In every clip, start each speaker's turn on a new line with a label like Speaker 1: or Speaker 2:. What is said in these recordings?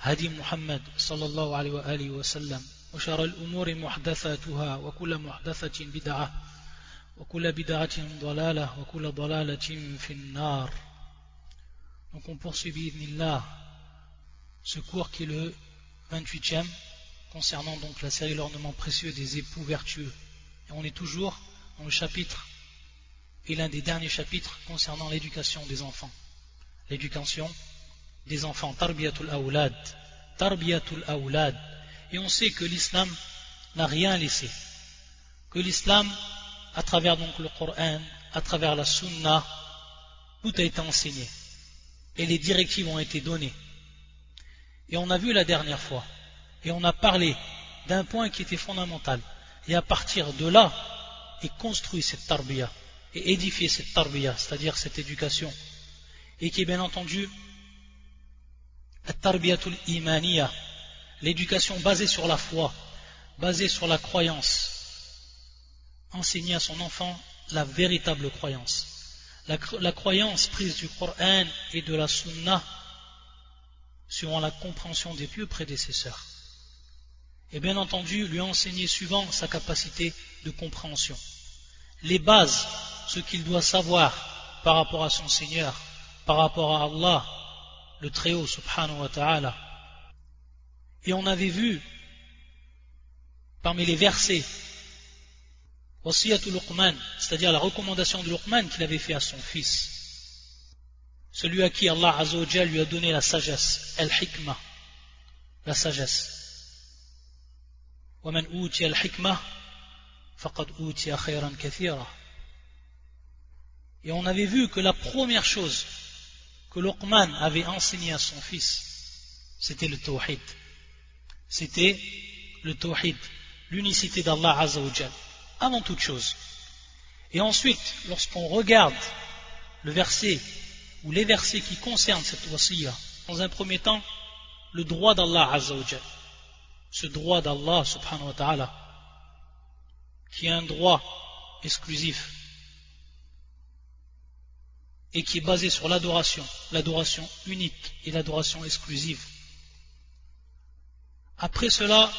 Speaker 1: هدي محمد صلى الله عليه وآله وسلم وشر الأمور محدثاتها وكل محدثة بدعة وكل بدعة ضلالة وكل ضلالة في النار Donc on poursuit بإذن ce cours qui est le 28e concernant donc la série L'ornement précieux des époux vertueux. Et on est toujours dans le chapitre et l'un des derniers chapitres concernant l'éducation des enfants. L'éducation des enfants, tarbiyatul awlad, tarbiyatul awlad. Et on sait que l'islam n'a rien laissé. Que l'islam, à travers donc le Coran, à travers la sunna, tout a été enseigné. Et les directives ont été données. Et on a vu la dernière fois, et on a parlé d'un point qui était fondamental. Et à partir de là, est construit cette tarbiya, et édifié cette tarbiya, c'est-à-dire cette éducation, et qui est bien entendu l'éducation basée sur la foi, basée sur la croyance, enseigner à son enfant la véritable croyance. La, croyance prise du Coran et de la Sunna, suivant la compréhension des pieux prédécesseurs. Et bien entendu, lui enseigner suivant sa capacité de compréhension. Les bases, ce qu'il doit savoir par rapport à son Seigneur, par rapport à Allah, le Très-Haut, subhanahu wa ta'ala. Et on avait vu, parmi les versets, Wasiyatul Luqman, c'est-à-dire la recommandation de Luqman qu'il avait fait à son fils. Celui à qui Allah Azzawajal lui a donné la sagesse, al-hikmah, la sagesse. ومن أوتي الحكمة فقد أوتي خيرا كثيرا Et on avait vu que la première chose que Luqman avait enseigné à son fils, c'était le tawhid. C'était le tawhid, l'unicité d'Allah Azzawajal, avant toute chose. Et ensuite, lorsqu'on regarde le verset ou les versets qui concernent cette wasiya, dans un premier temps, le droit d'Allah Azzawajal, ce droit d'Allah subhanahu wa ta'ala, qui est un droit exclusif et qui est basé sur l'adoration, l'adoration unique et l'adoration exclusive. Après cela,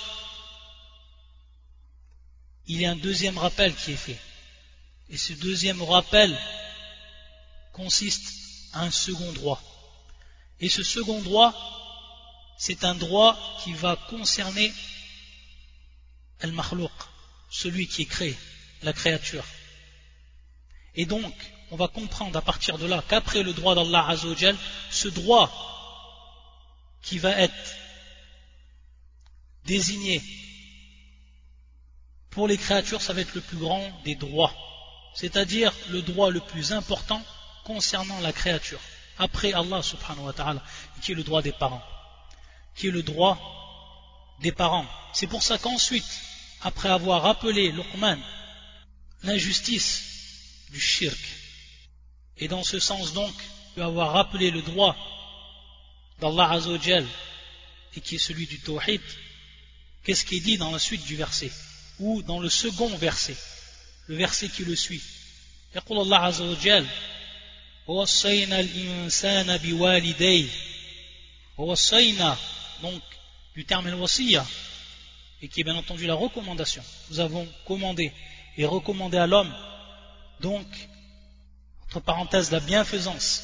Speaker 1: il y a un deuxième rappel qui est fait. Et ce deuxième rappel consiste à un second droit. Et ce second droit, c'est un droit qui va concerner al-makhlouq, celui qui est créé, la créature. Et donc, on va comprendre à partir de là qu'après le droit d'Allah Azzawajal, ce droit qui va être désigné pour les créatures, ça va être le plus grand des droits, c'est-à-dire le droit le plus important concernant la créature, après Allah subhanahu wa ta'ala, qui est le droit des parents, qui est le droit des parents. C'est pour ça qu'ensuite, après avoir rappelé Luqman l'injustice du shirk, et dans ce sens donc, peut avoir rappelé le droit d'Allah Azzawajal et qui est celui du Tawhid, qu'est-ce qui est dit dans la suite du verset ou dans le second verset, le verset qui le suit. يقول الله عز وجل ووصينا الإنسان بوالديه ووصينا donc du terme al et qui est bien entendu la recommandation. Nous avons commandé et recommandé à l'homme donc entre parenthèses, la bienfaisance.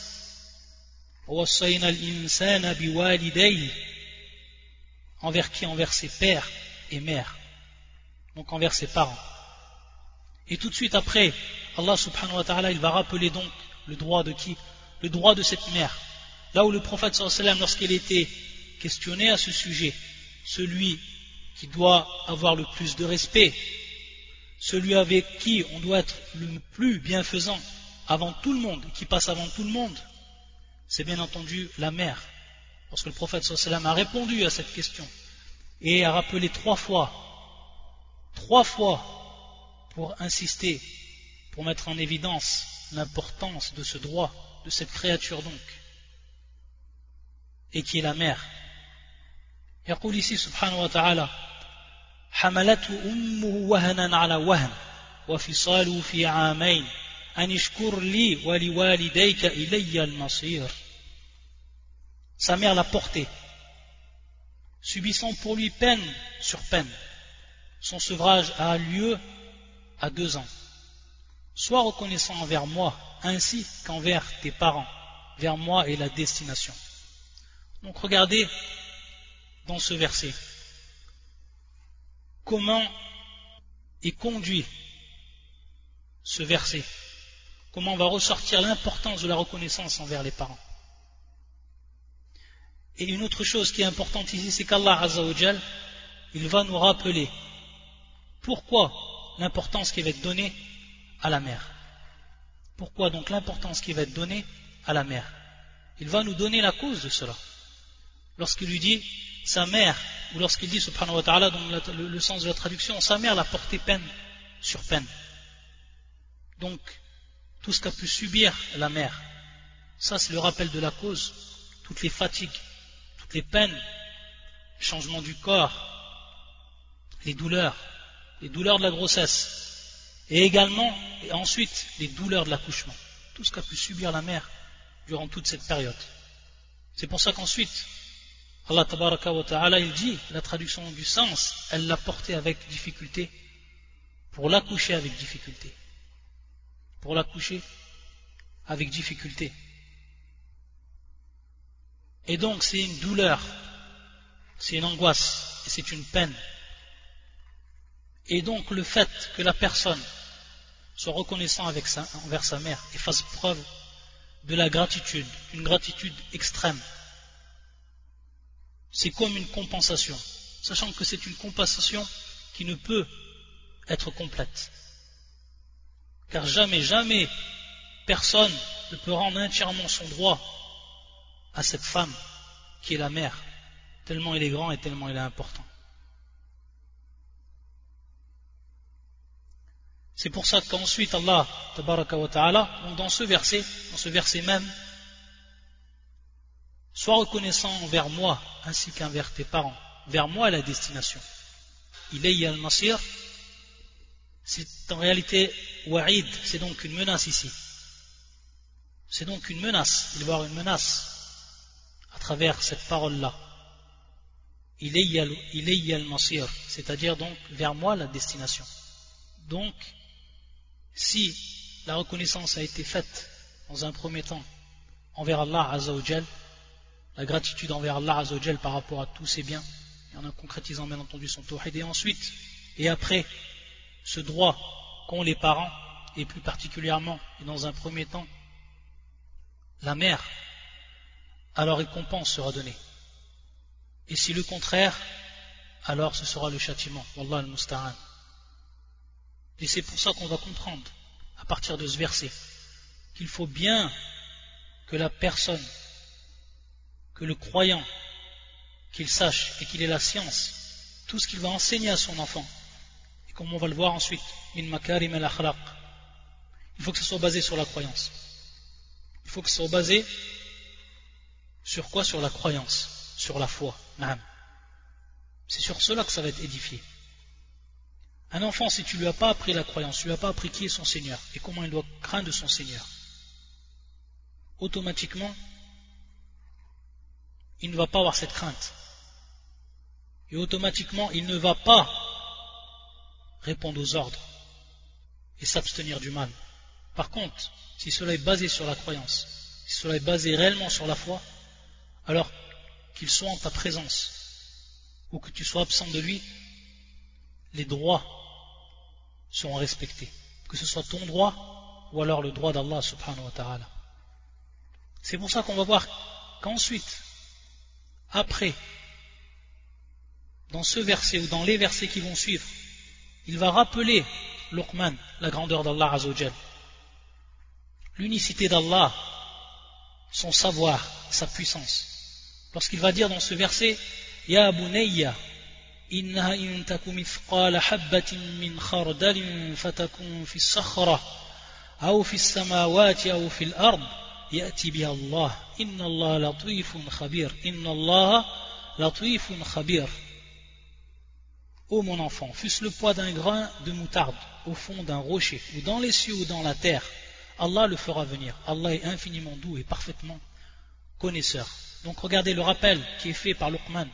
Speaker 1: Envers qui? Envers ses pères et mères. Donc envers ses parents. Et tout de suite après, Allah subhanahu wa ta'ala, il va rappeler donc le droit de qui? Le droit de cette mère. Là où le prophète sallallahu lorsqu'il était questionné à ce sujet, celui qui doit avoir le plus de respect, celui avec qui on doit être le plus bienfaisant, avant tout le monde, qui passe avant tout le monde, c'est bien entendu la mère. Parce que le prophète sallam a répondu à cette question. et a rappelé trois fois, trois fois pour insister, pour mettre en évidence l'importance de ce droit, de cette créature donc, et qui est la mère. يقول ici سبحانه وتعالى حملته أمه وهنا على وهن وفصاله في عامين sa mère l'a porté, subissant pour lui peine sur peine. Son sevrage a lieu à deux ans. Sois reconnaissant envers moi, ainsi qu'envers tes parents, vers moi et la destination. Donc regardez dans ce verset comment est conduit ce verset? Comment va ressortir l'importance de la reconnaissance envers les parents. Et une autre chose qui est importante ici, c'est qu'Allah Azzawajal, il va nous rappeler pourquoi l'importance qui va être donnée à la mère. Pourquoi donc l'importance qui va être donnée à la mère Il va nous donner la cause de cela. Lorsqu'il lui dit sa mère, ou lorsqu'il dit subhanahu wa ta'ala, dans le, sens de la traduction, sa mère l'a porté peine sur peine. Donc, tout ce qu'a pu subir la mère, ça c'est le rappel de la cause, toutes les fatigues, toutes les peines, le changement du corps, les douleurs, les douleurs de la grossesse, et également, ensuite, les douleurs de l'accouchement. Tout ce qu'a pu subir la mère durant toute cette période. C'est pour ça qu'ensuite, Allah wa ta'ala, il dit, la traduction du sens, elle l'a porté avec difficulté, pour l'accoucher avec difficulté. Pour l'accoucher avec difficulté. Et donc c'est une douleur, c'est une angoisse, et c'est une peine. Et donc le fait que la personne soit reconnaissant envers sa mère et fasse preuve de la gratitude, une gratitude extrême, c'est comme une compensation, sachant que c'est une compensation qui ne peut être complète. Car jamais, jamais personne ne peut rendre entièrement son droit à cette femme qui est la mère, tellement il est grand et tellement il est important. C'est pour ça qu'ensuite Allah, wa dans ce verset, dans ce verset même, Sois reconnaissant envers moi ainsi qu'envers tes parents. Vers moi la destination. Il est al-Masir. C'est en réalité Wa'id, c'est donc une menace ici. C'est donc une menace. Il va y avoir une menace à travers cette parole-là. Il est al-Masir, c'est-à-dire donc vers moi la destination. Donc, si la reconnaissance a été faite dans un premier temps envers Allah Azzawajal, la gratitude envers Allah Azzawajal par rapport à tous ses biens, et en concrétisant bien entendu son tawhid, et ensuite, et après, ce droit qu'ont les parents, et plus particulièrement, et dans un premier temps, la mère, alors récompense sera donnée. Et si le contraire, alors ce sera le châtiment. Wallah al-Musta'an. Et c'est pour ça qu'on va comprendre, à partir de ce verset, qu'il faut bien que la personne que le croyant, qu'il sache et qu'il ait la science, tout ce qu'il va enseigner à son enfant, comme on va le voir ensuite, il faut que ce soit basé sur la croyance. Il faut que ce soit basé sur quoi? Sur la croyance, sur la foi. C'est sur cela que ça va être édifié. Un enfant, si tu lui as pas appris la croyance, tu lui as pas appris qui est son Seigneur et comment il doit craindre son Seigneur, automatiquement, il ne va pas avoir cette crainte. Et automatiquement, il ne va pas répondre aux ordres et s'abstenir du mal. Par contre, si cela est basé sur la croyance, si cela est basé réellement sur la foi, alors qu'il soit en ta présence ou que tu sois absent de lui, les droits seront respectés. Que ce soit ton droit ou alors le droit d'Allah subhanahu wa ta'ala. C'est pour ça qu'on va voir qu'ensuite, après, dans ce verset ou dans les versets qui vont suivre, il va rappeler Luqman, la grandeur d'Allah Azzawajal, l'unicité d'Allah, son savoir, sa puissance. Lorsqu'il va dire dans ce verset, Ya Bunayya, إنها إن تك مثقال حبة من خردل فتكون في الصخرة أو في السماوات أو في الأرض يأتي بها الله إن الله لطيف خبير إن الله لطيف خبير Ô mon enfant, fût-ce le poids d'un grain de moutarde au fond d'un rocher, ou dans les cieux ou dans la terre, Allah le fera venir. Allah est infiniment doux et parfaitement connaisseur. Donc regardez le rappel qui est fait par Luqman.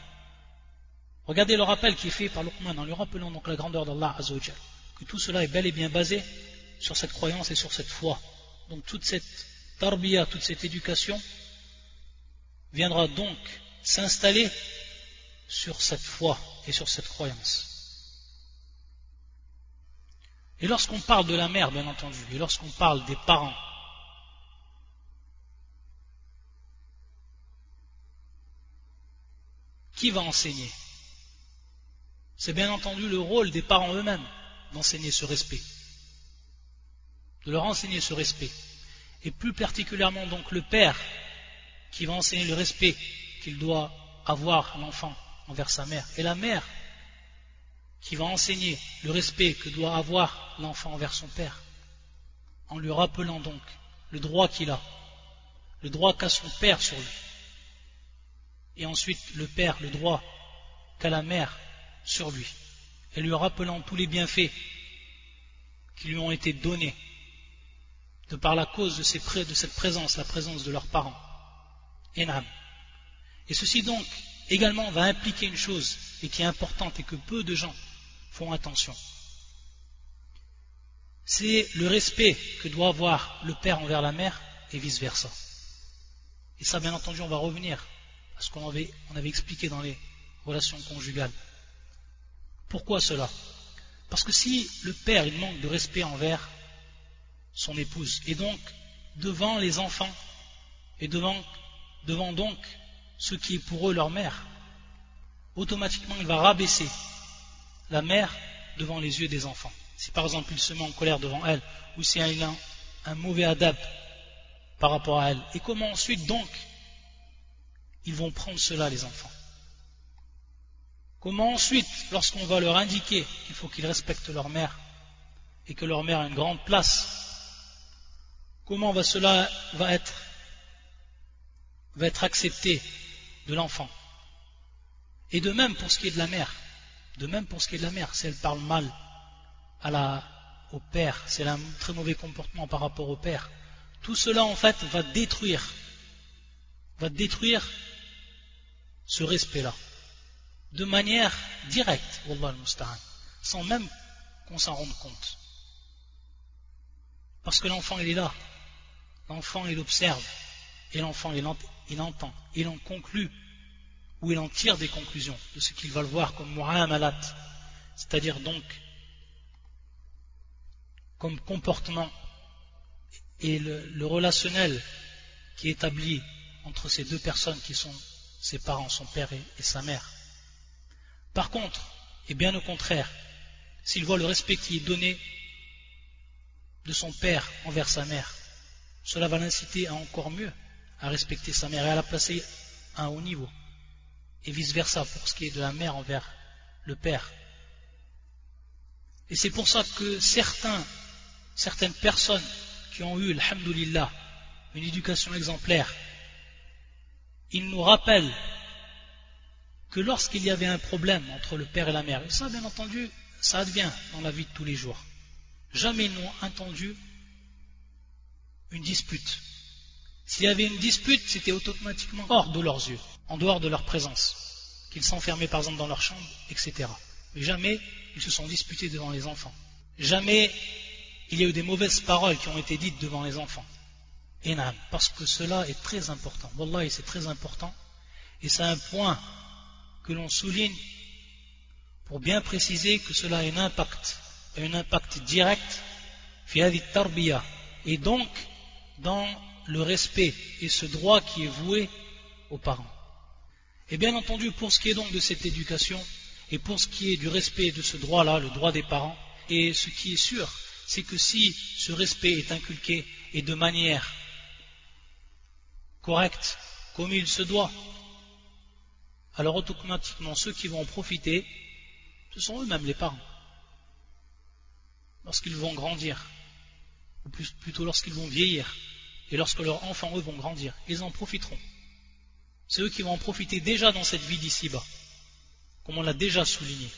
Speaker 1: Regardez le rappel qui est fait par Luqman en lui rappelant donc la grandeur d'Allah Azzawajal. Que tout cela est bel et bien basé sur cette croyance et sur cette foi. Donc toute cette tarbiya, toute cette éducation viendra donc s'installer sur cette foi et sur cette croyance. Et lorsqu'on parle de la mère, bien entendu, et lorsqu'on parle des parents, qui va enseigner? C'est bien entendu le rôle des parents eux-mêmes d'enseigner ce respect, de leur enseigner ce respect. Et plus particulièrement donc le père qui va enseigner le respect qu'il doit avoir l'enfant envers sa mère, et la mère qui va enseigner le respect que doit avoir l'enfant envers son père, en lui rappelant donc le droit qu'il a, le droit qu'a son père sur lui, et ensuite le père, le droit qu'a la mère sur lui, et lui rappelant tous les bienfaits qui lui ont été donnés de par la cause de, cette présence, la présence de leurs parents. Et ceci donc également va impliquer une chose et qui est importante et que peu de gens font attention. C'est le respect que doit avoir le père envers la mère et vice-versa. Et ça, bien entendu, on va revenir à ce qu'on avait, avait expliqué dans les relations conjugales. Pourquoi cela? Parce que si le père il manque de respect envers son épouse, et donc devant les enfants, et devant, devant donc ce qui est pour eux leur mère, automatiquement il va rabaisser la mère devant les yeux des enfants. Si par exemple il se met en colère devant elle, ou si a un mauvais adab par rapport à elle, et comment ensuite donc ils vont prendre cela les enfants? Comment ensuite, lorsqu'on va leur indiquer qu'il faut qu'ils respectent leur mère et que leur mère a une grande place, comment va cela va être accepté de l'enfant Et de même pour ce qui est de la mère. De même pour ce qui est de la mère, si elle parle mal à la, au père, c'est un très mauvais comportement par rapport au père. Tout cela en fait va détruire, va détruire ce respect-là, de manière directe, sans même qu'on s'en rende compte. Parce que l'enfant il est là, l'enfant il observe, et l'enfant il, il entend, il en conclut où il en tire des conclusions de ce qu'il va le voir comme mu'amalat, c'est-à-dire donc comme comportement et le, relationnel qui est établi entre ces deux personnes qui sont ses parents, son père et sa mère. Par contre, et bien au contraire, s'il voit le respect qui est donné de son père envers sa mère, cela va l'inciter à encore mieux à respecter sa mère et à la placer à un haut niveau et vice-versa pour ce qui est de la mère envers le père. Et c'est pour ça que certains, certaines personnes qui ont eu, alhamdulillah, une éducation exemplaire, ils nous rappellent que lorsqu'il y avait un problème entre le père et la mère, et ça bien entendu, ça advient dans la vie de tous les jours, jamais ils n'ont entendu une dispute. S'il y avait une dispute, c'était automatiquement hors de leurs yeux en dehors de leur présence, qu'ils s'enfermaient par exemple dans leur chambre, etc. Mais jamais ils se sont disputés devant les enfants. Jamais il y a eu des mauvaises paroles qui ont été dites devant les enfants. Et parce que cela est très important. Wallah, c'est très important. Et c'est un point que l'on souligne pour bien préciser que cela a un impact, un impact direct, et donc dans le respect et ce droit qui est voué aux parents. Et bien entendu, pour ce qui est donc de cette éducation, et pour ce qui est du respect de ce droit-là, le droit des parents, et ce qui est sûr, c'est que si ce respect est inculqué et de manière correcte, comme il se doit, alors automatiquement ceux qui vont en profiter Ce sont eux-mêmes les parents. Lorsqu'ils vont grandir, ou plutôt lorsqu'ils vont vieillir, et lorsque leurs enfants, eux, vont grandir, ils en profiteront. C'est eux qui vont en profiter déjà dans cette vie d'ici-bas, comme on l'a déjà souligné.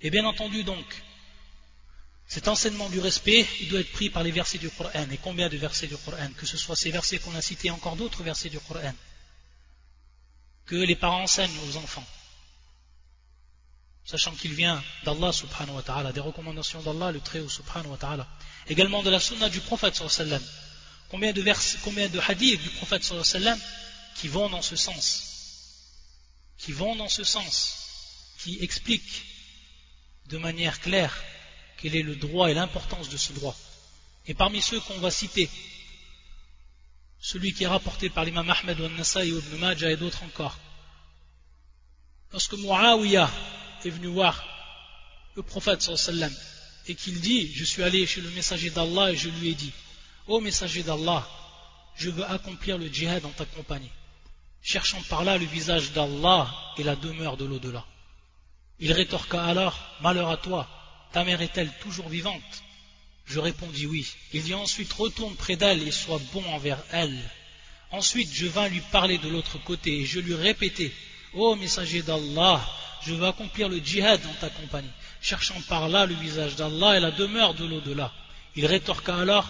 Speaker 1: Et bien entendu donc, cet enseignement du respect, doit être pris par les versets du Coran. Et combien de versets du Coran Que ce soit ces versets qu'on a cités, encore d'autres versets du Coran, que les parents enseignent aux enfants, sachant qu'il vient d'Allah subhanahu wa ta'ala, des recommandations d'Allah, le Très-Haut subhanahu wa ta'ala. Également de la sunna du prophète sallallahu Combien de, versets, combien de hadiths du prophète sallallahu qui vont dans ce sens? Qui vont dans ce sens? Qui expliquent de manière claire quel est le droit et l'importance de ce droit. Et parmi ceux qu'on va citer, celui qui est rapporté par l'imam Ahmed ou Nasai ou Ibn Majah et d'autres encore. Lorsque Muawiyah est venu voir le prophète et qu'il dit Je suis allé chez le messager d'Allah et je lui ai dit Ô messager d'Allah, je veux accomplir le djihad en ta compagnie, cherchant par là le visage d'Allah et la demeure de l'au-delà. Il rétorqua alors Malheur à toi, ta mère est-elle toujours vivante? Je répondis oui. Il dit ensuite Retourne près d'elle et sois bon envers elle. Ensuite je vins lui parler de l'autre côté et je lui répétai Ô messager d'Allah, je veux accomplir le djihad dans ta compagnie, cherchant par là le visage d'Allah et la demeure de l'au-delà. Il rétorqua alors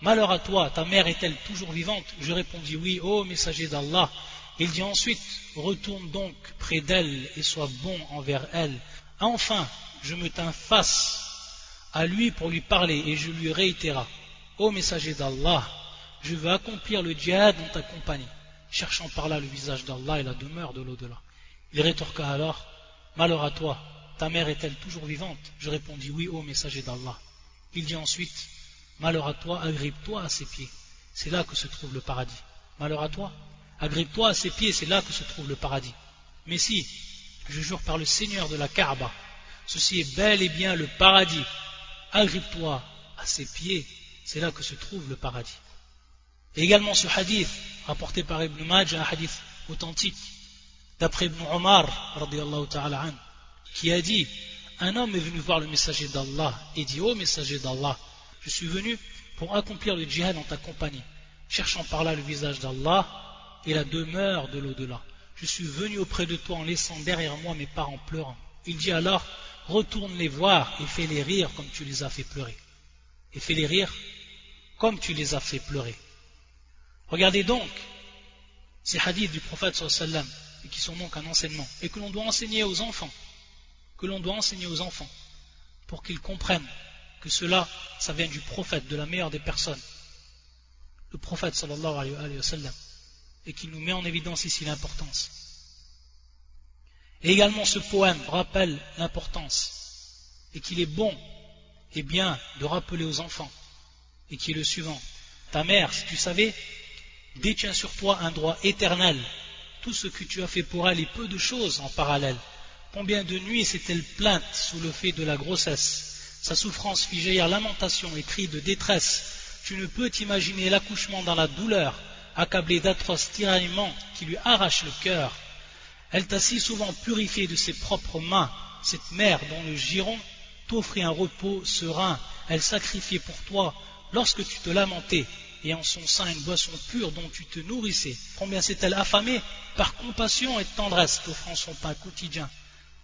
Speaker 1: Malheur à toi, ta mère est-elle toujours vivante? Je répondis oui, ô messager d'Allah. Il dit ensuite Retourne donc près d'elle et sois bon envers elle. Enfin, je me tins face à lui pour lui parler et je lui réitéra Ô messager d'Allah, je veux accomplir le djihad dans ta compagnie, cherchant par là le visage d'Allah et la demeure de l'au-delà. Il rétorqua alors Malheur à toi, ta mère est-elle toujours vivante? Je répondis Oui, ô messager d'Allah. Il dit ensuite Malheur à toi, agrippe-toi à ses pieds. C'est là que se trouve le paradis. Malheur à toi, agrippe-toi à ses pieds, c'est là que se trouve le paradis. Mais si, je jure par le Seigneur de la Kaaba, Ceci est bel et bien le paradis. Agrippe-toi à ses pieds, c'est là que se trouve le paradis. Et également ce hadith, rapporté par Ibn Majah, un hadith authentique, d'après Ibn Omar, qui a dit Un homme est venu voir le messager d'Allah et dit Ô messager d'Allah, je suis venu pour accomplir le djihad en ta compagnie, cherchant par là le visage d'Allah et la demeure de l'au-delà. Je suis venu auprès de toi en laissant derrière moi mes parents pleurant. Il dit alors retourne les voir et fais-les rire comme tu les as fait pleurer. Et fais-les rire comme tu les as fait pleurer. Regardez donc ces hadiths du prophète sallam et qui sont donc un enseignement et que l'on doit enseigner aux enfants, que l'on doit enseigner aux enfants pour qu'ils comprennent que cela, ça vient du prophète, de la meilleure des personnes, le prophète sallallahu alayhi wa sallam, et qui nous met en évidence ici l'importance et également ce poème rappelle l'importance et qu'il est bon et bien de rappeler aux enfants et qui est le suivant. Ta mère, si tu savais, détient sur toi un droit éternel. Tout ce que tu as fait pour elle est peu de choses en parallèle. Combien de nuits s'est-elle plainte sous le fait de la grossesse? Sa souffrance fit jaillir lamentation et cris de détresse. Tu ne peux t'imaginer l'accouchement dans la douleur, accablé d'atroces tiraillements qui lui arrachent le cœur. Elle t'a si souvent purifié de ses propres mains, cette mère dont le giron t'offrit un repos serein, elle sacrifiait pour toi lorsque tu te lamentais, et en son sein une boisson pure dont tu te nourrissais. Combien s'est-elle affamée par compassion et tendresse, t'offrant son pain quotidien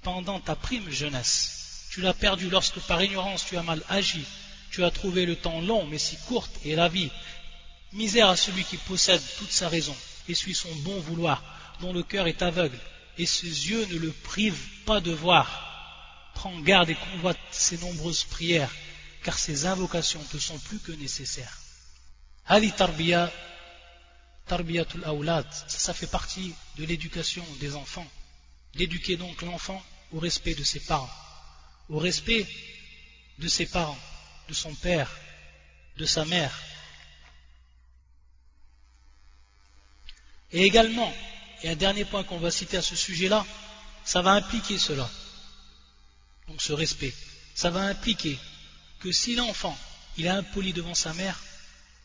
Speaker 1: pendant ta prime jeunesse. Tu l'as perdu lorsque par ignorance tu as mal agi, tu as trouvé le temps long mais si courte et la vie. Misère à celui qui possède toute sa raison et suit son bon vouloir, dont le cœur est aveugle et ses yeux ne le privent pas de voir. Prends garde et convoite ses nombreuses prières, car ses invocations te sont plus que nécessaires. Ali tarbiya, tarbiyatul awlad, ça, fait partie de l'éducation des enfants. D'éduquer donc l'enfant au respect de ses parents, au respect de ses parents, de son père, de sa mère. Et également et un dernier point qu'on va citer à ce sujet-là, ça va impliquer cela. Donc ce respect. Ça va impliquer que si l'enfant, il est impoli devant sa mère,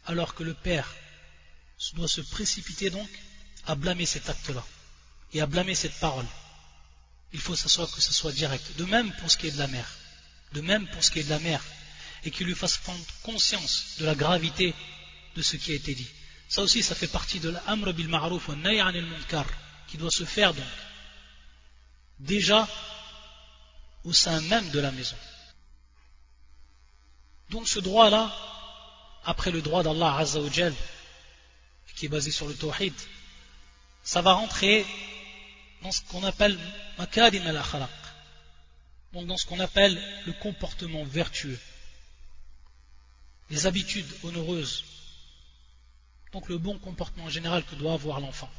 Speaker 1: alors que le père doit se précipiter donc à blâmer cet acte-là et à blâmer cette parole. il faut que ce soit direct. De même pour ce qui est de la mer. De même pour ce qui est de la mer. Et qu'il lui fasse prendre conscience de la gravité de ce qui a été dit. Ça aussi, ça fait partie de l'amr bil ma'ruf wa al munkar qui doit se faire donc déjà au sein même de la maison. Donc ce droit-là, après le droit d'Allah Azzawajal, qui est basé sur le tawhid, ça va rentrer dans ce qu'on appelle makarim al donc dans ce qu'on appelle le comportement vertueux, les habitudes honoreuses, donc le bon comportement général que doit avoir l'enfant.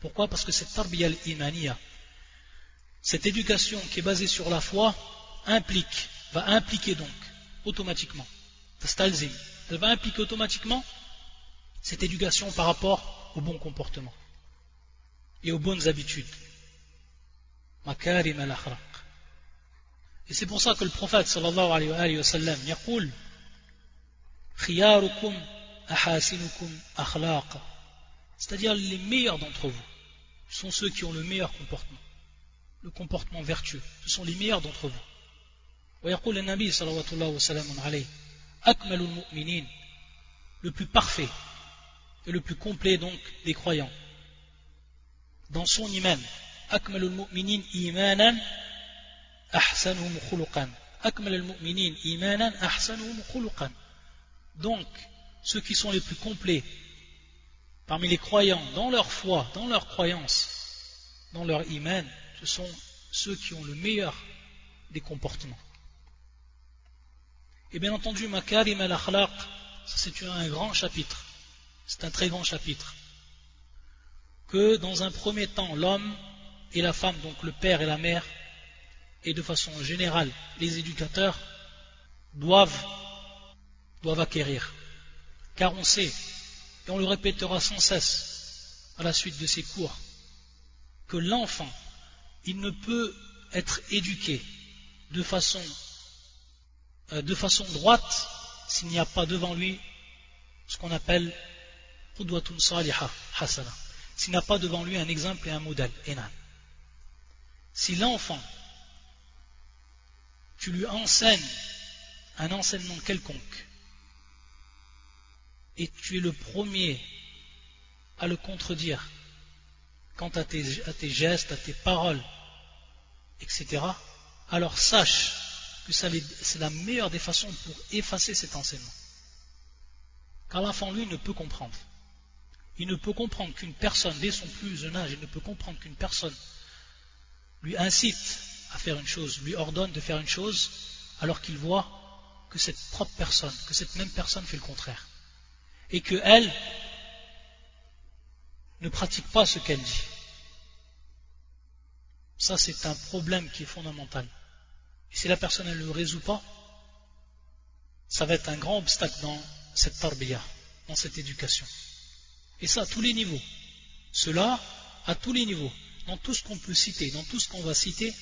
Speaker 1: Pourquoi? Parce que cette tarbiya imaniya, cette éducation qui est basée sur la foi, implique, va impliquer donc automatiquement, elle va impliquer automatiquement cette éducation par rapport au bon comportement et aux bonnes habitudes. Makarim al Et c'est pour ça que le prophète sallallahu alayhi wa sallam يقول خياركم أحاسنكم أخلاقا c'est-à-dire les meilleurs d'entre vous sont ceux qui ont le meilleur comportement le comportement vertueux ce sont les meilleurs d'entre vous ويقول النبي صلى الله وسلم عليه أكمل المؤمنين le plus parfait et le plus complet donc des croyants dans son iman أكمل المؤمنين إيمانا أحسنهم خلقا أكمل المؤمنين إيمانا أحسنهم خلقا donc ceux qui sont les plus complets parmi les croyants dans leur foi, dans leur croyance, dans leur iman, ce sont ceux qui ont le meilleur des comportements. Et bien entendu, Makarim al-Akhlaq, c'est un grand chapitre, c'est un très grand chapitre, que dans un premier temps, l'homme et la femme, donc le père et la mère, et de façon générale, les éducateurs, doivent, doivent acquérir. Car on sait et on le répétera sans cesse à la suite de ces cours, que l'enfant, il ne peut être éduqué de façon, de façon droite s'il n'y a pas devant lui ce qu'on appelle hasana. S'il n'a pas devant lui un exemple et un modèle, enan. Si l'enfant, tu lui enseignes un enseignement quelconque, et tu es le premier à le contredire quant à tes, gestes, à tes paroles, etc., alors sache que c'est la meilleure des façons pour effacer cet enseignement. Car l'enfant, lui, ne peut comprendre. Il ne peut comprendre qu'une personne, dès son plus jeune âge, il ne peut comprendre qu'une personne lui incite à faire une chose, lui ordonne de faire une chose, alors qu'il voit que cette propre personne, que cette même personne fait le contraire et qu'elle ne pratique pas ce qu'elle dit. Ça, c'est un problème qui est fondamental. Et si la personne ne le résout pas, ça va être un grand obstacle dans cette tarbiyah, dans cette éducation. Et ça à tous les niveaux. Cela à tous les niveaux. Dans tout ce qu'on peut citer, dans tout ce qu'on va citer,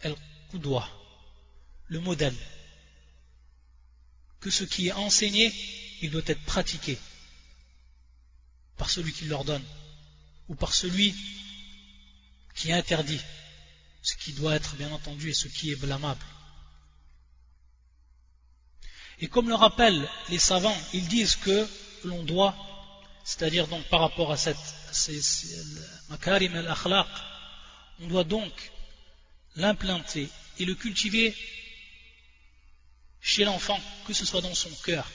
Speaker 1: elle doit le modèle. Que ce qui est enseigné il doit être pratiqué par celui qui l'ordonne ou par celui qui interdit ce qui doit être bien entendu et ce qui est blâmable. Et comme le rappellent les savants, ils disent que l'on doit, c'est-à-dire donc par rapport à cette makarim al-akhlaq, on doit donc l'implanter et le cultiver chez l'enfant, que ce soit dans son cœur,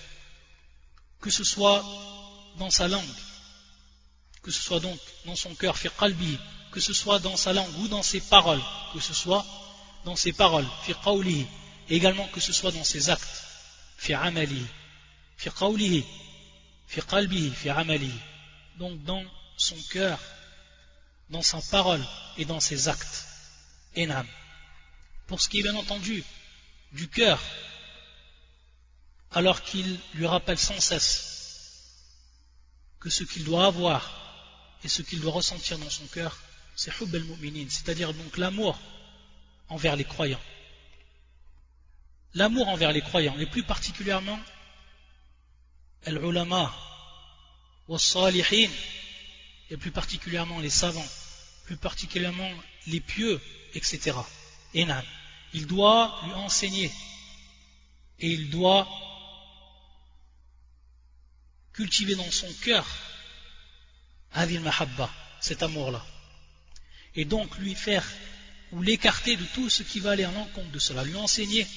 Speaker 1: que ce soit dans sa langue, que ce soit donc dans son cœur, fi qalbi, que ce soit dans sa langue ou dans ses paroles, que ce soit dans ses paroles, et également que ce soit dans ses actes, fi amalihi, fi qawlihi, fi qalbihi, fi amalihi. Donc dans son cœur, dans sa parole et dans ses actes. Enam. Pour ce qui est bien entendu du cœur, alors qu'il lui rappelle sans cesse que ce qu'il doit avoir et ce qu'il doit ressentir dans son cœur, c'est hub al-mu'minin, c'est-à-dire donc l'amour envers les croyants. L'amour envers les croyants, et plus particulièrement al-ulama, salihin et plus particulièrement les savants, plus particulièrement les pieux, etc. Il doit lui enseigner et il doit cultiver dans son cœur Adil Mahabba, cet amour-là. Et donc lui faire ou l'écarter de tout ce qui va aller en l'encontre de cela, lui enseigner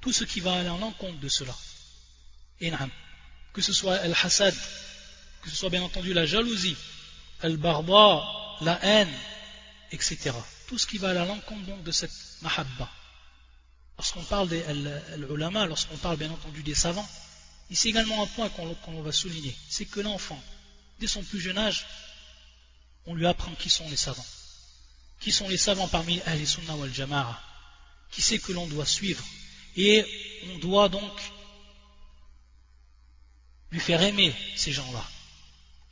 Speaker 1: tout ce qui va aller en l'encontre de cela. Que ce soit al-hasad, que ce soit bien entendu la jalousie, al-barba, la haine, etc. Tout ce qui va aller à l'encontre de cette mahabba. Lorsqu'on parle des ulama, lorsqu'on parle bien entendu des savants, ici également un point qu'on va souligner, c'est que l'enfant, dès son plus jeune âge, on lui apprend qui sont les savants. Qui sont les savants parmi Ahl Sunnah wal Jama'a Qui c'est que l'on doit suivre Et on doit donc lui faire aimer ces gens-là.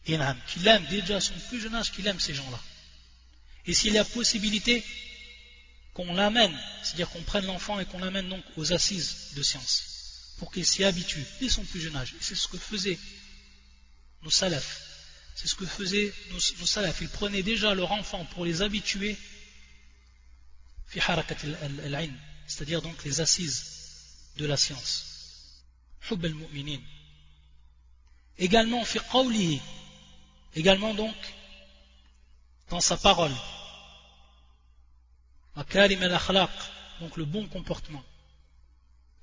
Speaker 1: Qu'il aime déjà son plus jeune âge, qu'il aime ces gens-là. Et s'il y a possibilité qu'on l'amène, c'est-à-dire qu'on prenne l'enfant et qu'on l'amène donc aux assises de science, pour qu'il s'y habitue dès son plus jeune âge. Et c'est ce que faisaient nos salafs. C'est ce que faisaient nos, salafs. Ils prenaient déjà leur enfant pour les habituer, c'est-à-dire donc les assises de la science. Également, également donc, dans sa parole, donc le bon comportement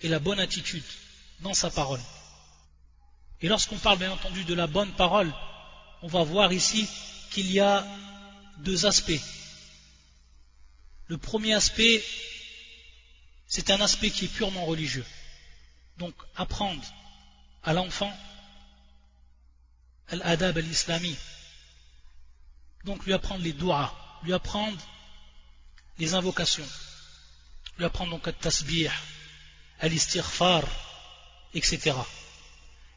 Speaker 1: et la bonne attitude dans sa parole. Et lorsqu'on parle bien entendu de la bonne parole, on va voir ici qu'il y a deux aspects. Le premier aspect, c'est un aspect qui est purement religieux. Donc apprendre à l'enfant al-adab al-islami. Donc lui apprendre les doigts, lui apprendre les invocations, lui apprendre donc al-tasbih, al-istighfar, etc.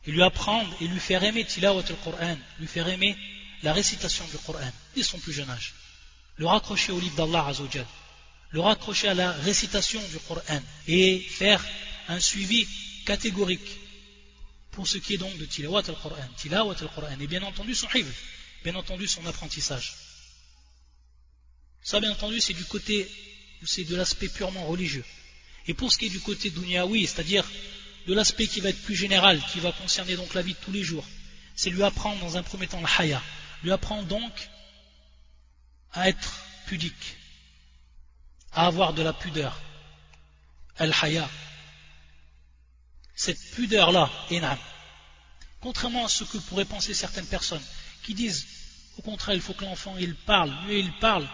Speaker 1: Et lui apprendre et lui faire aimer tilawat al-Qur'an, lui faire aimer la récitation du Qur'an dès son plus jeune âge. Le raccrocher au livre d'Allah Azzawajal, le raccrocher à la récitation du Qur'an et faire un suivi catégorique pour ce qui est donc de tilawat al-Qur'an, tilawat al-Qur'an, et bien entendu son hifz, bien entendu son apprentissage. Ça, bien entendu, c'est du côté, c'est de l'aspect purement religieux. Et pour ce qui est du côté oui, c'est-à-dire de l'aspect qui va être plus général, qui va concerner donc la vie de tous les jours, c'est lui apprendre dans un premier temps le haya, lui apprendre donc à être pudique, à avoir de la pudeur, al-haya, cette pudeur-là, énorme. Contrairement à ce que pourraient penser certaines personnes qui disent, au contraire, il faut que l'enfant il parle, mieux il parle,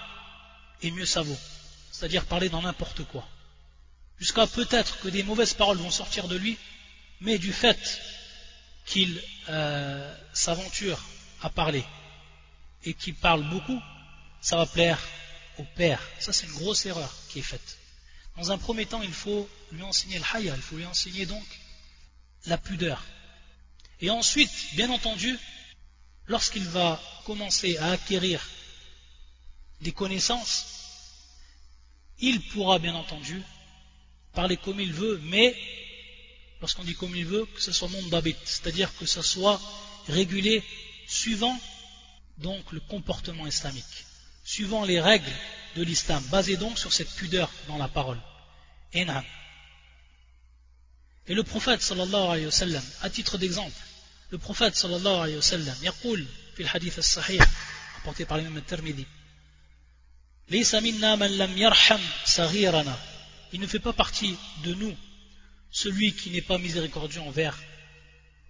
Speaker 1: et mieux ça vaut. C'est-à-dire parler dans n'importe quoi. Jusqu'à peut-être que des mauvaises paroles vont sortir de lui, mais du fait qu'il euh, s'aventure à parler et qu'il parle beaucoup, ça va plaire au père. Ça, c'est une grosse erreur qui est faite. Dans un premier temps, il faut lui enseigner le haya, il faut lui enseigner donc la pudeur. Et ensuite, bien entendu, lorsqu'il va commencer à acquérir des connaissances, il pourra bien entendu parler comme il veut, mais lorsqu'on dit comme il veut, que ce soit monde d'habit, c'est-à-dire que ce soit régulé suivant donc le comportement islamique, suivant les règles de l'islam, basé donc sur cette pudeur dans la parole. Et le prophète sallallahu alayhi wa sallam, à titre d'exemple, le prophète sallallahu alayhi wa sallam, يقول في الحديث الصحيح rapporté par l'imam al-Tirmidhi ليس منا من لم يرحم صغيرنا il ne fait pas partie de nous celui qui n'est pas miséricordieux envers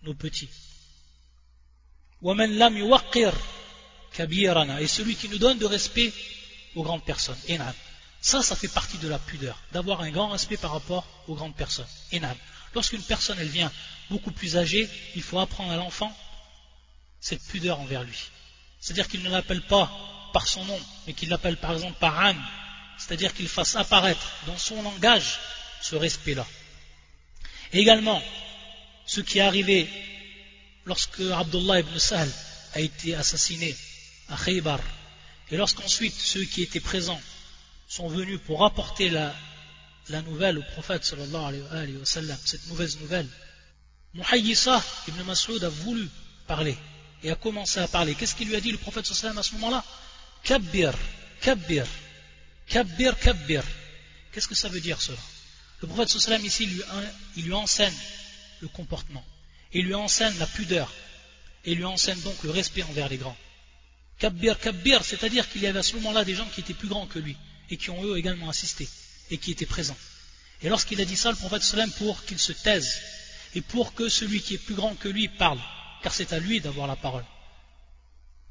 Speaker 1: nos petits. Et celui qui nous donne de respect aux grandes personnes. Ça, ça fait partie de la pudeur, d'avoir un grand respect par rapport aux grandes personnes. Lorsqu'une personne, elle vient beaucoup plus âgée, il faut apprendre à l'enfant cette pudeur envers lui. C'est-à-dire qu'il ne l'appelle pas par son nom, mais qu'il l'appelle par exemple par Anne c'est-à-dire qu'il fasse apparaître dans son langage ce respect-là. également, ce qui est arrivé lorsque Abdullah ibn Sahl a été assassiné à Khaybar, et lorsqu'ensuite ceux qui étaient présents sont venus pour apporter la, nouvelle au prophète cette mauvaise nouvelle, Muhayyisa ibn Mas'ud a voulu parler et a commencé à parler. Qu'est-ce qu'il lui a dit le prophète à ce moment-là? Kabbir, kabbir, kabbir, kabbir. Qu'est-ce que ça veut dire cela? Le prophète sallam ici, lui, il lui enseigne le comportement. Il lui enseigne la pudeur. Et il lui enseigne donc le respect envers les grands. Kabbir, kabbir, c'est-à-dire qu'il y avait à ce moment-là des gens qui étaient plus grands que lui et qui ont eux également assisté et qui étaient présents. Et lorsqu'il a dit ça, le prophète sallam pour qu'il se taise et pour que celui qui est plus grand que lui parle, car c'est à lui d'avoir la parole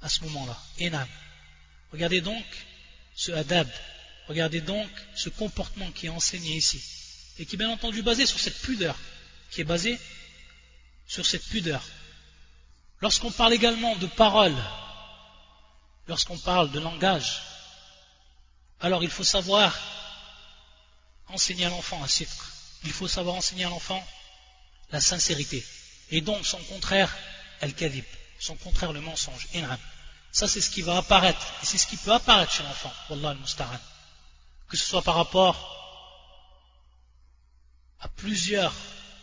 Speaker 1: à ce moment-là. Enam. Regardez donc ce adab, regardez donc ce comportement qui est enseigné ici, et qui est bien entendu basé sur cette pudeur, qui est basé sur cette pudeur. Lorsqu'on parle également de parole, lorsqu'on parle de langage, alors il faut savoir enseigner à l'enfant un citre. Il faut savoir enseigner à l'enfant la sincérité. Et donc son contraire, al-kadhib, son contraire le mensonge, in'am. Ça c'est ce qui va apparaître, et c'est ce qui peut apparaître chez l'enfant, wallah al-musta'an. Que ce soit par rapport à plusieurs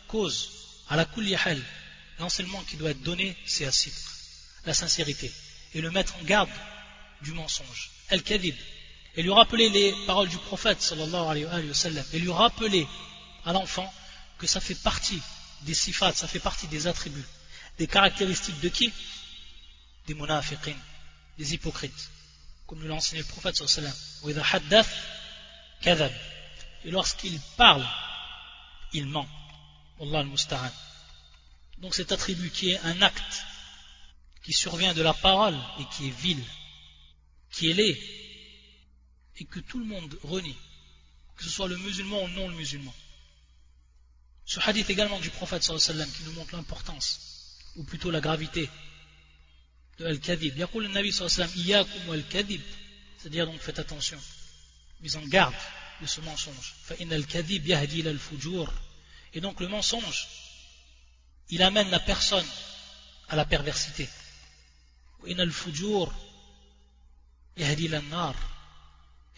Speaker 1: causes, à la kullihal, l'enseignement qui doit être donné, c'est à citre, la sincérité, et le mettre en garde du mensonge, al-kadhib, et lui rappeler les paroles du prophète sallallahu alayhi wa sallam, et lui rappeler à l'enfant que ça fait partie des sifat, ça fait partie des attributs, des caractéristiques de qui? Des munafiqin, des hypocrites, comme nous l'a enseigné le prophète sallallahu alayhi wa sallam. Et lorsqu'il parle, il ment. Allah al-Musta'an. Donc cet attribut qui est un acte qui survient de la parole et qui est vil, qui est laid, et que tout le monde renie, que ce soit le musulman ou non le musulman. Ce hadith également du prophète qui nous montre l'importance, ou plutôt la gravité de Al-Kadhib. le Nabi sallam, al-Kadhib, c'est-à-dire donc faites attention, mise en garde de ce mensonge. Et donc le mensonge, il amène la personne à la perversité. Et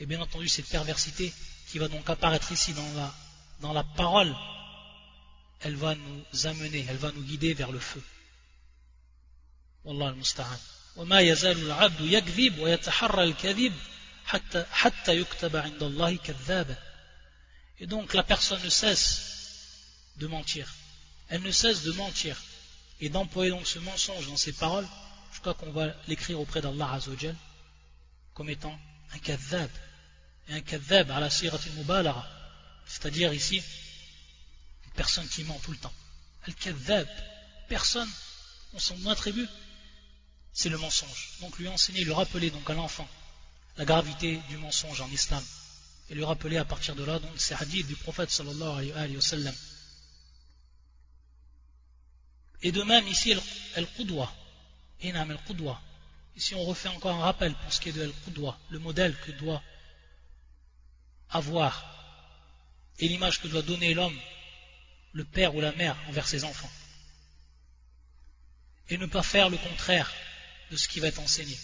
Speaker 1: bien entendu, cette perversité qui va donc apparaître ici dans la, dans la parole elle va nous amener, elle va nous guider vers le feu. Wallah al-musta'an. Et donc la personne ne cesse de mentir. Elle ne cesse de mentir et d'employer donc ce mensonge dans ses paroles Je crois qu'on va l'écrire auprès d'Allah Azzawajal comme étant un kadhab. Et un kadhab à la sirat al-mubalara. C'est-à-dire ici, une personne qui ment tout le temps. Al-kadhab. Personne, on s'en attribue, c'est le mensonge. Donc lui enseigner, le rappeler donc à l'enfant la gravité du mensonge en islam. Et lui rappeler à partir de là donc ces hadiths du prophète sallallahu alayhi wa sallam. Et de même ici Al-Qudwa. Al-Qudwa. Ici on refait encore un rappel pour ce qui est de Al-Qudwa, le modèle que doit avoir et l'image que doit donner l'homme le père ou la mère envers ses enfants. Et ne pas faire le contraire de ce qui va être enseigné.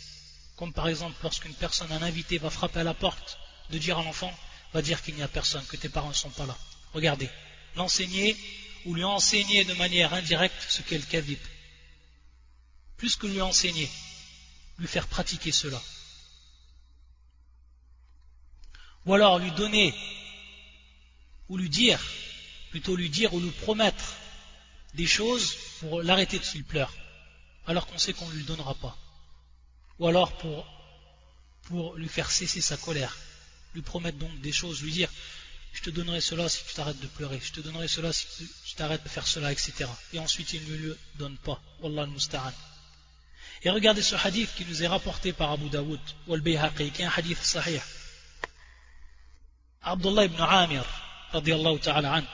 Speaker 1: Comme par exemple lorsqu'une personne, un invité va frapper à la porte, de dire à l'enfant, va dire qu'il n'y a personne, que tes parents ne sont pas là. Regardez, l'enseigner ou lui enseigner de manière indirecte ce qu'est le kadib. Plus que lui enseigner, lui faire pratiquer cela. Ou alors lui donner ou lui dire plutôt lui dire ou lui promettre des choses pour l'arrêter de s'il pleure, alors qu'on sait qu'on ne lui donnera pas. Ou alors pour, lui faire cesser sa colère, lui promettre donc des choses, lui dire je te donnerai cela si tu t'arrêtes de pleurer, je te donnerai cela si tu t'arrêtes de faire cela, etc. Et ensuite il ne lui donne pas. Wallah al Et regardez ce hadith qui nous est rapporté par Abu Dawood, ou al-Bayhaqi, qui est un hadith sahih. Abdullah ibn Amir, radiallahu ta'ala anhu,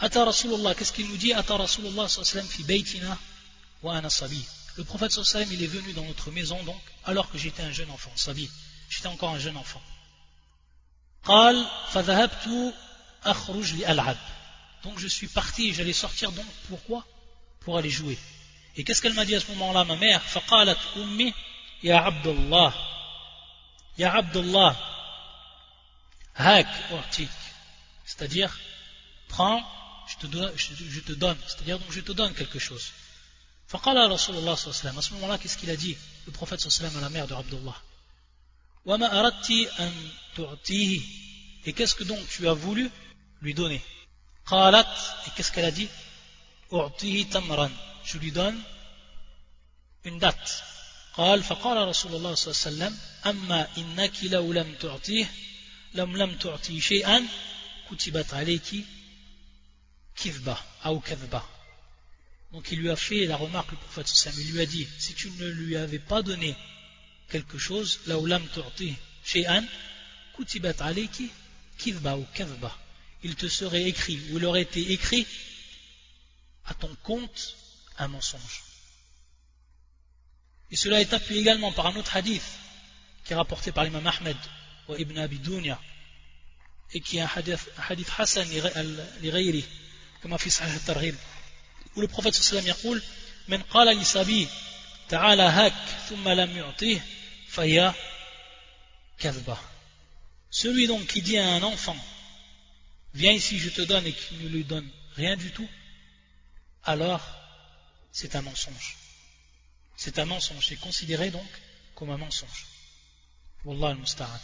Speaker 1: Ata Rasulullah, qu'est-ce qu'il nous dit? Ata Rasulullah fi baytina wa ana sabi. Le prophète sallam, il est venu dans notre maison donc, alors que j'étais un jeune enfant, sabi. J'étais encore un jeune enfant. قال فذهبت أخرج لألعب. Donc je suis parti et j'allais sortir donc pourquoi Pour aller jouer. Et qu'est-ce qu'elle m'a dit à ce moment-là, ma mère فقالت أمي يا عبد الله يا عبد الله هاك أعطيك. C'est-à-dire, prends je te donne, c'est-à-dire donc je te donne quelque chose. فقال رسول الله صلى الله عليه وسلم à ce moment-là qu'est-ce qu'il a dit le prophète وسلم à la mère de Abdullah وما أردت أن تعطيه et qu'est-ce que donc tu as voulu lui donner? قالت et qu'est-ce qu'elle a dit أعطيه تمرا je lui donne une date. قال فقال رسول الله صلى الله عليه وسلم أما إنك لو لم تعطيه لم لم تعطيه شيئا كتبت عليك كذبة أو كذبة. Donc il lui a fait la remarque, le prophète sallam, il lui a dit, si tu ne lui avais pas donné quelque chose, où l'âme tu'ti shay'an, kutibat alayki kizba ou kazba. Il te serait écrit, ou il aurait été écrit à ton compte un mensonge. Et cela est appuyé également par un autre hadith qui est rapporté par l'imam Ahmed ou Ibn Abi Dunya et qui est un hadith, un hadith Hassan li comme a fait Sahih Targhib où le prophète sallam يقول من قال لسبي تعالى هاك ثم لم يعطيه فهي كذبة celui donc qui dit à un enfant viens ici je te donne et qui ne lui donne rien du tout alors c'est un mensonge c'est un mensonge c'est considéré donc comme un mensonge Wallah al-musta'an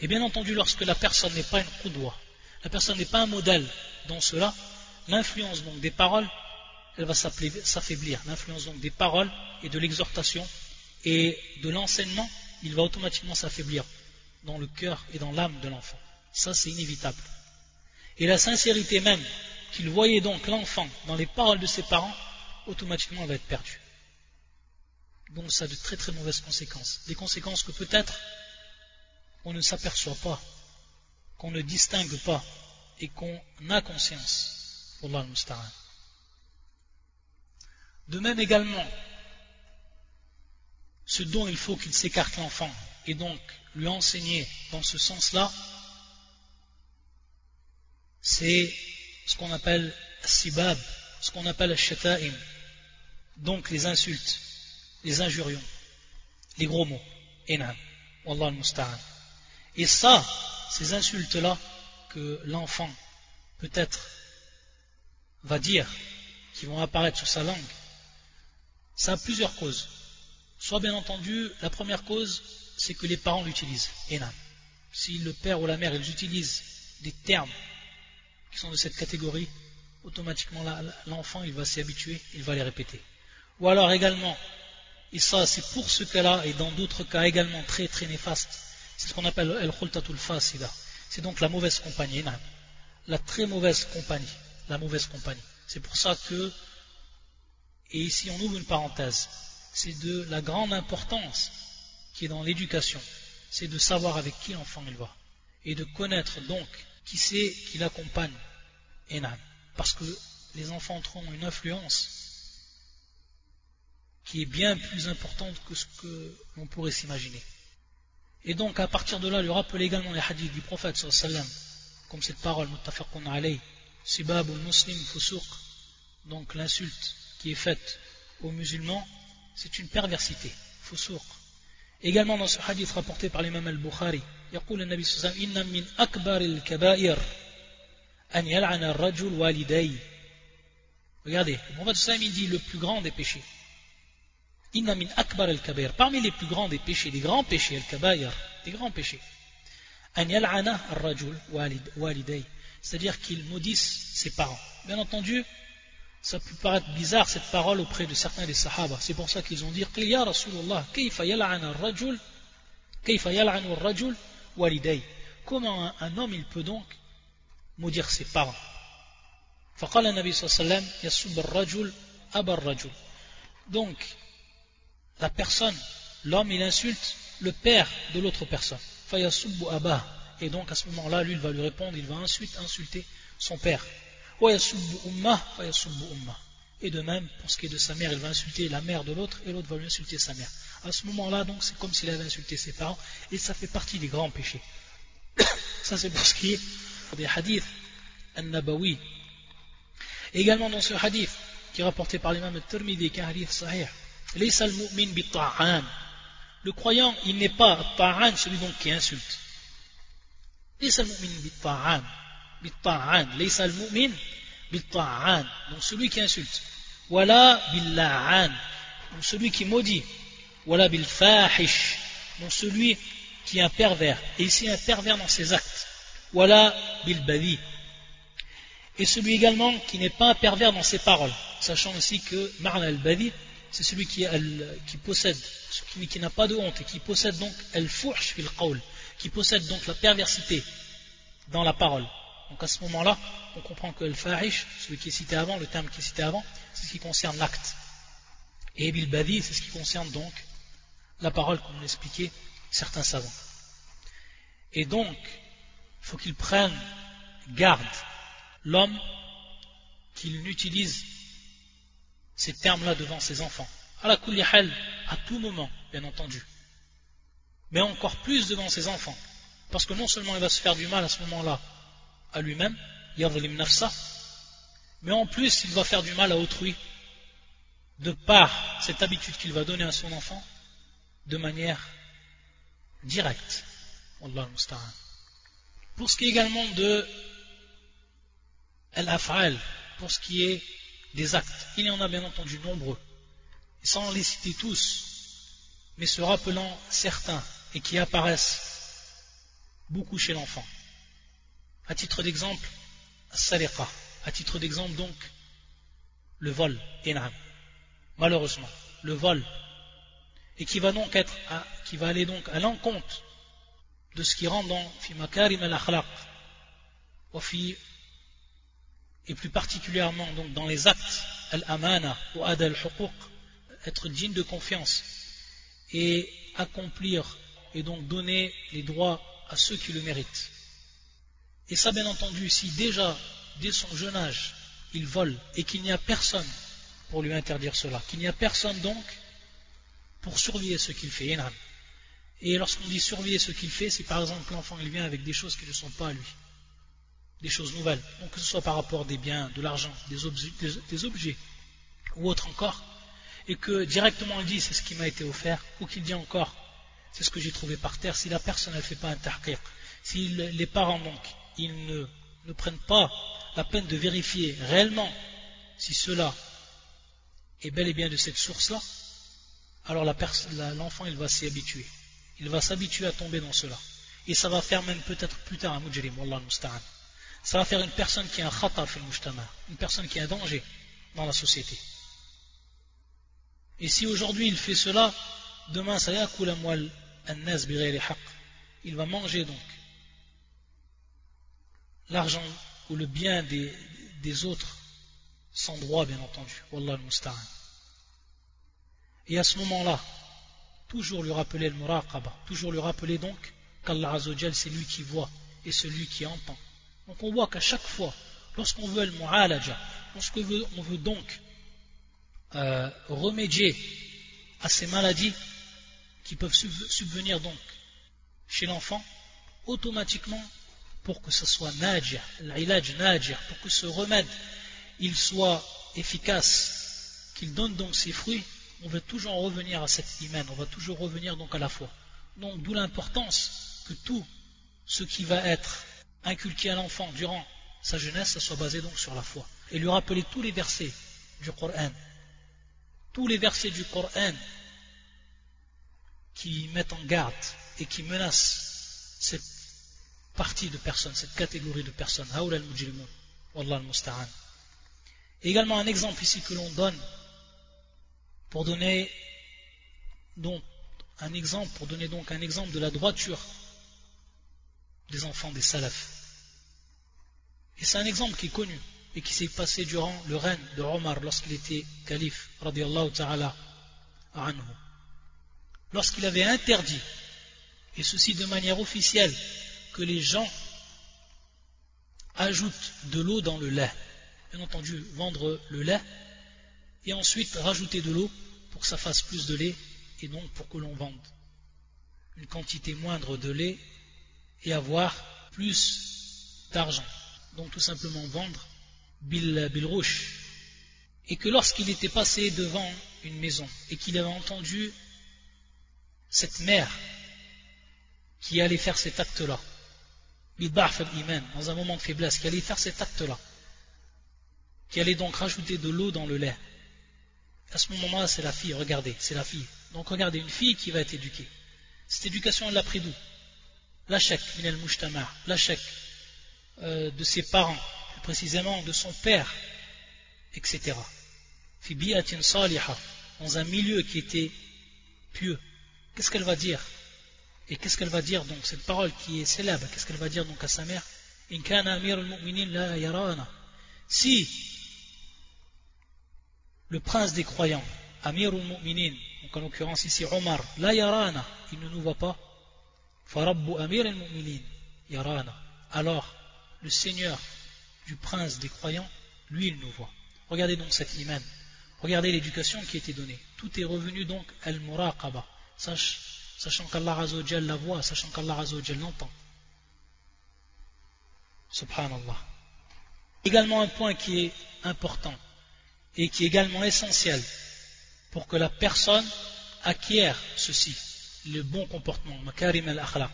Speaker 1: et bien entendu lorsque la personne n'est pas une qudwa la personne n'est pas un modèle dans cela l'influence donc des paroles, elle va s'affaiblir. L'influence donc des paroles et de l'exhortation et de l'enseignement, il va automatiquement s'affaiblir dans le cœur et dans l'âme de l'enfant. Ça, c'est inévitable. Et la sincérité même qu'il voyait donc l'enfant dans les paroles de ses parents, automatiquement elle va être perdue. Donc ça a de très très mauvaises conséquences. Des conséquences que peut-être on ne s'aperçoit pas, qu'on ne distingue pas et qu'on a conscience. De même également, ce dont il faut qu'il s'écarte l'enfant et donc lui enseigner dans ce sens-là, c'est ce qu'on appelle sibab, ce qu'on appelle shata'im, donc les insultes, les injurions, les gros mots, enam, wallah al Et ça, ces insultes-là, que l'enfant peut-être va dire, qui vont apparaître sur sa langue, ça a plusieurs causes. Soit bien entendu, la première cause, c'est que les parents l'utilisent. Enam. Si le père ou la mère, ils utilisent des termes qui sont de cette catégorie, automatiquement l'enfant, il va s'y habituer, il va les répéter. Ou alors également, et ça c'est pour ce cas-là, et dans d'autres cas également très très néfastes, c'est ce qu'on appelle el khultatul fasida. C'est donc la mauvaise compagnie, la très mauvaise compagnie la mauvaise compagnie. C'est pour ça que, et ici on ouvre une parenthèse, c'est de la grande importance qui est dans l'éducation, c'est de savoir avec qui l'enfant il va, et de connaître donc qui c'est qui l'accompagne, Enam, parce que les enfants ont une influence qui est bien plus importante que ce que l'on pourrait s'imaginer. Et donc à partir de là, lui rappeler également les hadiths du prophète comme cette parole, muttafaqun alayh, Sibab muslim fusuq, donc l'insulte qui est faite aux musulmans, c'est une perversité, fusuq. Également dans ce hadith rapporté par l'imam al-Bukhari, يقول النبي صلى الله عليه وسلم إن من أكبر الكبائر أن يلعن الرجل والديه Regardez, le prophète sallam il dit le plus grand des péchés. Inna min akbar al-kabair. Parmi les plus grands des péchés, des grands péchés, al-kabair, des grands péchés. An yal'ana ar-rajul walidayh c'est-à-dire qu'ils maudissent ses parents. Bien entendu, ça peut paraître bizarre cette parole auprès de certains des sahaba. C'est pour ça qu'ils ont dit Rasulullah, Comment un, homme il peut donc maudire ses parents? Donc, la personne, l'homme, il insulte le père de l'autre personne. Et donc à ce moment-là, lui, il va lui répondre, il va ensuite insulter son père. Et de même, pour ce qui est de sa mère, il va insulter la mère de l'autre et l'autre va lui insulter sa mère. À ce moment-là, donc, c'est comme s'il avait insulté ses parents et ça fait partie des grands péchés. ça, c'est pour ce qui est des hadiths al-Nabawi. Également dans ce hadith, qui est rapporté par l'imam al-Tirmidhi, qui est un hadith sahih, le croyant, il n'est pas ta'an, celui donc qui insulte. Laisse al-mu'min bit-ta'an. Bit-ta'an. Donc celui qui insulte. Wala bil-la'an. Donc celui qui maudit. Wala bil-fahish. Donc celui qui est un pervers. Et ici un pervers dans ses actes. Wala bil-badi. Et celui également qui n'est pas un pervers dans ses paroles. Sachant aussi que Marna al-Badi, c'est celui qui, possède, celui qui n'a pas de honte et qui possède donc al-fuhsh fil qawl qui possède donc la perversité dans la parole. Donc à ce moment-là, on comprend que le fahish, celui qui est cité avant, le terme qui est cité avant, c'est ce qui concerne l'acte. Et bil badi, c'est ce qui concerne donc la parole, comme l'expliquaient certains savants. Et donc, il faut qu'il prenne garde, l'homme, qu'il n'utilise ces termes-là devant ses enfants. À la à tout moment, bien entendu. Mais encore plus devant ses enfants. Parce que non seulement il va se faire du mal à ce moment-là à lui-même, mais en plus il va faire du mal à autrui de par cette habitude qu'il va donner à son enfant de manière directe. Pour ce qui est également de al pour ce qui est des actes, il y en a bien entendu nombreux, sans les citer tous, mais se rappelant certains et qui apparaissent beaucoup chez l'enfant. À titre d'exemple, saliqa. À titre d'exemple, donc, le vol, Malheureusement, le vol. Et qui va donc être, qui va aller donc à l'encontre de ce qui rentre dans fi makarim al-akhlaq, et plus particulièrement donc dans les actes al-amana ou ad al-huquq, être digne de confiance et accomplir et donc donner les droits à ceux qui le méritent. Et ça, bien entendu, si déjà, dès son jeune âge, il vole et qu'il n'y a personne pour lui interdire cela, qu'il n'y a personne donc pour surveiller ce qu'il fait. Et lorsqu'on dit surveiller ce qu'il fait, c'est par exemple l'enfant il vient avec des choses qui ne sont pas à lui, des choses nouvelles, donc que ce soit par rapport des biens, de l'argent, des, des, objets ou autre encore, et que directement il dit c'est ce qui m'a été offert, ou qu'il dit encore c'est ce que j'ai trouvé par terre, si la personne ne fait pas un tahqiq, si les parents donc ils ne, prennent pas la peine de vérifier réellement si cela est bel et bien de cette source-là, alors l'enfant il va s'y habituer. Il va s'habituer à tomber dans cela. Et ça va faire même peut-être plus tard un mujrim, wallah Ça va faire une personne qui est un khata fil une personne qui est un danger dans la société. Et si aujourd'hui il fait cela, demain ça y a il va manger donc l'argent ou le bien des, autres sans droit, bien entendu. Wallah al Et à ce moment-là, toujours lui rappeler le muraqaba, toujours lui rappeler donc qu'Allah Azzawajal c'est lui qui voit et celui qui entend. Donc on voit qu'à chaque fois, lorsqu'on veut le mu'alaja, lorsqu'on veut, on veut donc euh, remédier à ces maladies qui peuvent subvenir donc chez l'enfant, automatiquement pour que ce soit najir, l'ilaj najir, pour que ce remède il soit efficace, qu'il donne donc ses fruits, on va toujours revenir à cette iman, on va toujours revenir donc à la foi. Donc d'où l'importance que tout ce qui va être inculqué à l'enfant durant sa jeunesse, ça soit basé donc sur la foi. Et lui rappeler tous les versets du Coran, tous les versets du Coran qui mettent en garde et qui menacent cette partie de personnes, cette catégorie de personnes. également un exemple ici que l'on donne pour donner donc un exemple, pour donner donc un exemple de la droiture des enfants des salafs. Et c'est un exemple qui est connu et qui s'est passé durant le règne de Omar lorsqu'il était calife, ta'ala anhu. Lorsqu'il avait interdit, et ceci de manière officielle, que les gens ajoutent de l'eau dans le lait. Bien entendu, vendre le lait et ensuite rajouter de l'eau pour que ça fasse plus de lait et donc pour que l'on vende une quantité moindre de lait et avoir plus d'argent. Donc tout simplement vendre bil, bil rouge. Et que lorsqu'il était passé devant une maison et qu'il avait entendu cette mère qui allait faire cet acte-là, dans un moment de faiblesse, qui allait faire cet acte-là, qui allait donc rajouter de l'eau dans le lait, À ce moment-là, c'est la fille, regardez, c'est la fille. Donc regardez, une fille qui va être éduquée. Cette éducation, elle l'a pris d'où? La chèque, minel mujtama, la chèque euh, de ses parents, plus précisément de son père, etc. Dans un milieu qui était pieux. Qu'est-ce qu'elle va dire? Et qu'est-ce qu'elle va dire donc Cette parole qui est célèbre, qu'est-ce qu'elle va dire donc à sa mère? Si le prince des croyants, Amir al-Mu'minin, donc en l'occurrence ici Omar, la yarana, il ne nous voit pas. Farabbu Amir al-Mu'minin, yarana. Alors, le Seigneur du prince des croyants, lui, il nous voit. Regardez donc cette iman. Regardez l'éducation qui été donnée. Tout est revenu donc al-muraqaba, sachant qu'Allah Azzawajal la voit, sachant qu'Allah Azzawajal l'entend. Subhanallah. Également un point qui est important et qui est également essentiel pour que la personne acquiert ceci, le bon comportement, makarim al-akhlaq,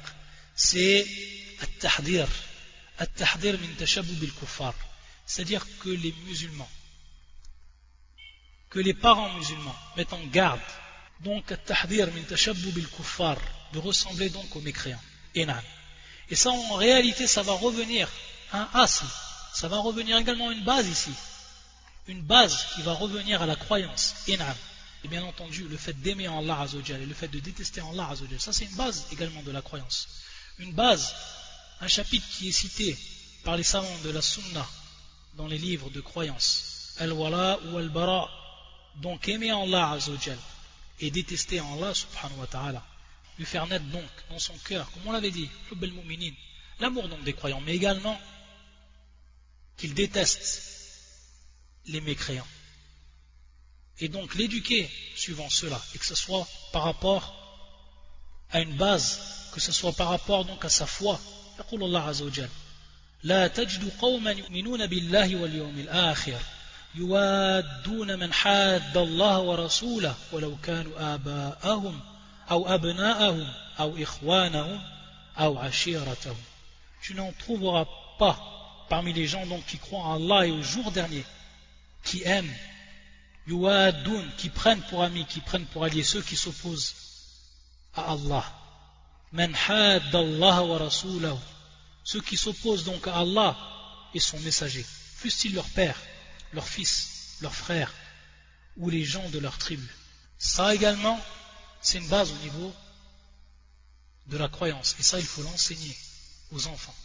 Speaker 1: c'est at-tahdir, at-tahdir min bil-kuffar, c'est-à-dire que les musulmans, que les parents musulmans mettent en garde, donc at-tahdir min bil-kuffar, de ressembler donc aux mécréants. Et ça, en réalité, ça va revenir un asl, ça va revenir également une base ici, une base qui va revenir à la croyance. Et bien entendu, le fait d'aimer Allah Azzawajal et le fait de détester Allah Azzawajal, ça c'est une base également de la croyance. Une base, un chapitre qui est cité par les savants de la Sunna dans les livres de croyance. Al-Wala ou Al-Bara. Donc aimer Allah Azzawajal et détester Allah subhanahu wa ta'ala. Lui faire naître donc dans son cœur, comme on l'avait dit, l'amour donc des croyants, mais également qu'il déteste les mécréants. Et donc l'éduquer suivant cela, et que ce soit par rapport à une base, que ce soit par rapport donc à sa foi. يقول الله عز وجل لا تجد قوما يؤمنون بالله واليوم الآخر يوادون من حاد الله ورسوله ولو كانوا آباءهم أو أبناءهم أو إخوانهم أو عشيرتهم Tu n'en trouveras pas parmi les gens donc qui croient en Allah et au jour dernier qui aiment, yuadun, qui prennent pour amis, qui prennent pour alliés ceux qui s'opposent à Allah. Man Allah wa rasulahu. Ceux qui s'opposent donc à Allah et son messager, fussent-ils leur père, Leur fils, leur frère ou les gens de leur tribu. Ça également, c'est une base au niveau de la croyance. Et ça, il faut l'enseigner aux enfants.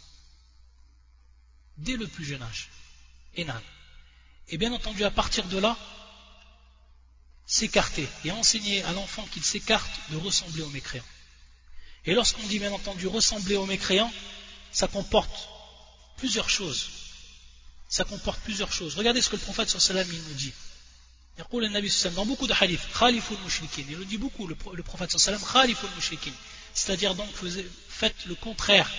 Speaker 1: Dès le plus jeune âge. Enan. Et bien entendu, à partir de là, s'écarter et enseigner à l'enfant qu'il s'écarte de ressembler aux mécréants. Et lorsqu'on dit bien entendu ressembler aux mécréants, ça comporte plusieurs choses ça comporte plusieurs choses. Regardez ce que le prophète sallam il nous dit. Dans beaucoup de hadiths, Il nous dit beaucoup, le, le prophète sallam, C'est-à-dire donc, faites le contraire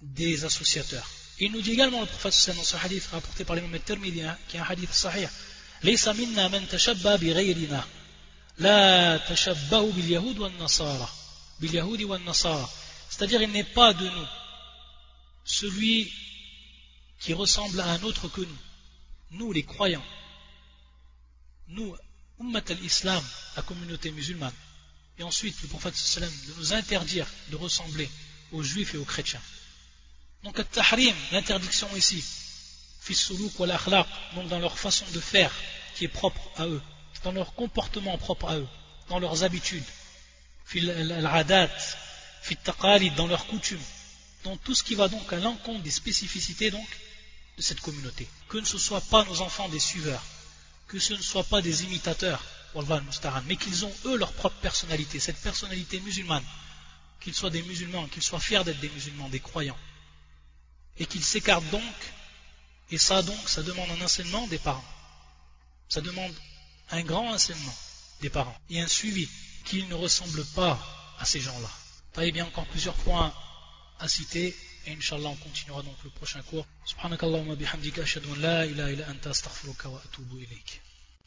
Speaker 1: des associateurs. Il nous dit également, le prophète sallam, dans ce hadith rapporté par l'imam al-Tirmidhi, hein, qui est un hadith sahih, Laysa minna man tashabba bi ghayrina, la tashabbahu bil yahud wa nasara, bil yahudi wa nasara. C'est-à-dire, il n'est pas de nous celui qui ressemble à un autre que nous. Nous les croyants. Nous ummat al-islam la communauté musulmane. Et ensuite le prophète de nous interdire de ressembler aux juifs et aux chrétiens. Donc, tahrim, l'interdiction ici, donc dans leur façon de faire qui est propre à eux, dans leur comportement propre à eux, dans leurs habitudes, dans leurs coutumes, dans tout ce qui va donc à l'encontre des spécificités donc de cette communauté. Que ne ce soit pas nos enfants des suiveurs, que ce ne soit pas des imitateurs, mais qu'ils ont eux leur propre personnalité, cette personnalité musulmane, qu'ils soient des musulmans, qu'ils soient fiers d'être des musulmans, des croyants et qu'ils s'écartent donc, et ça donc, ça demande un enseignement des parents. Ça demande un grand enseignement des parents et un suivi qu'ils ne ressemblent pas à ces gens-là. Il bien encore plusieurs points à citer et Inch'Allah on continuera donc le prochain cours. Subhanakallah bihamdika ashhadu an la ilaha illa anta astaghfiruka wa atubu ilayk.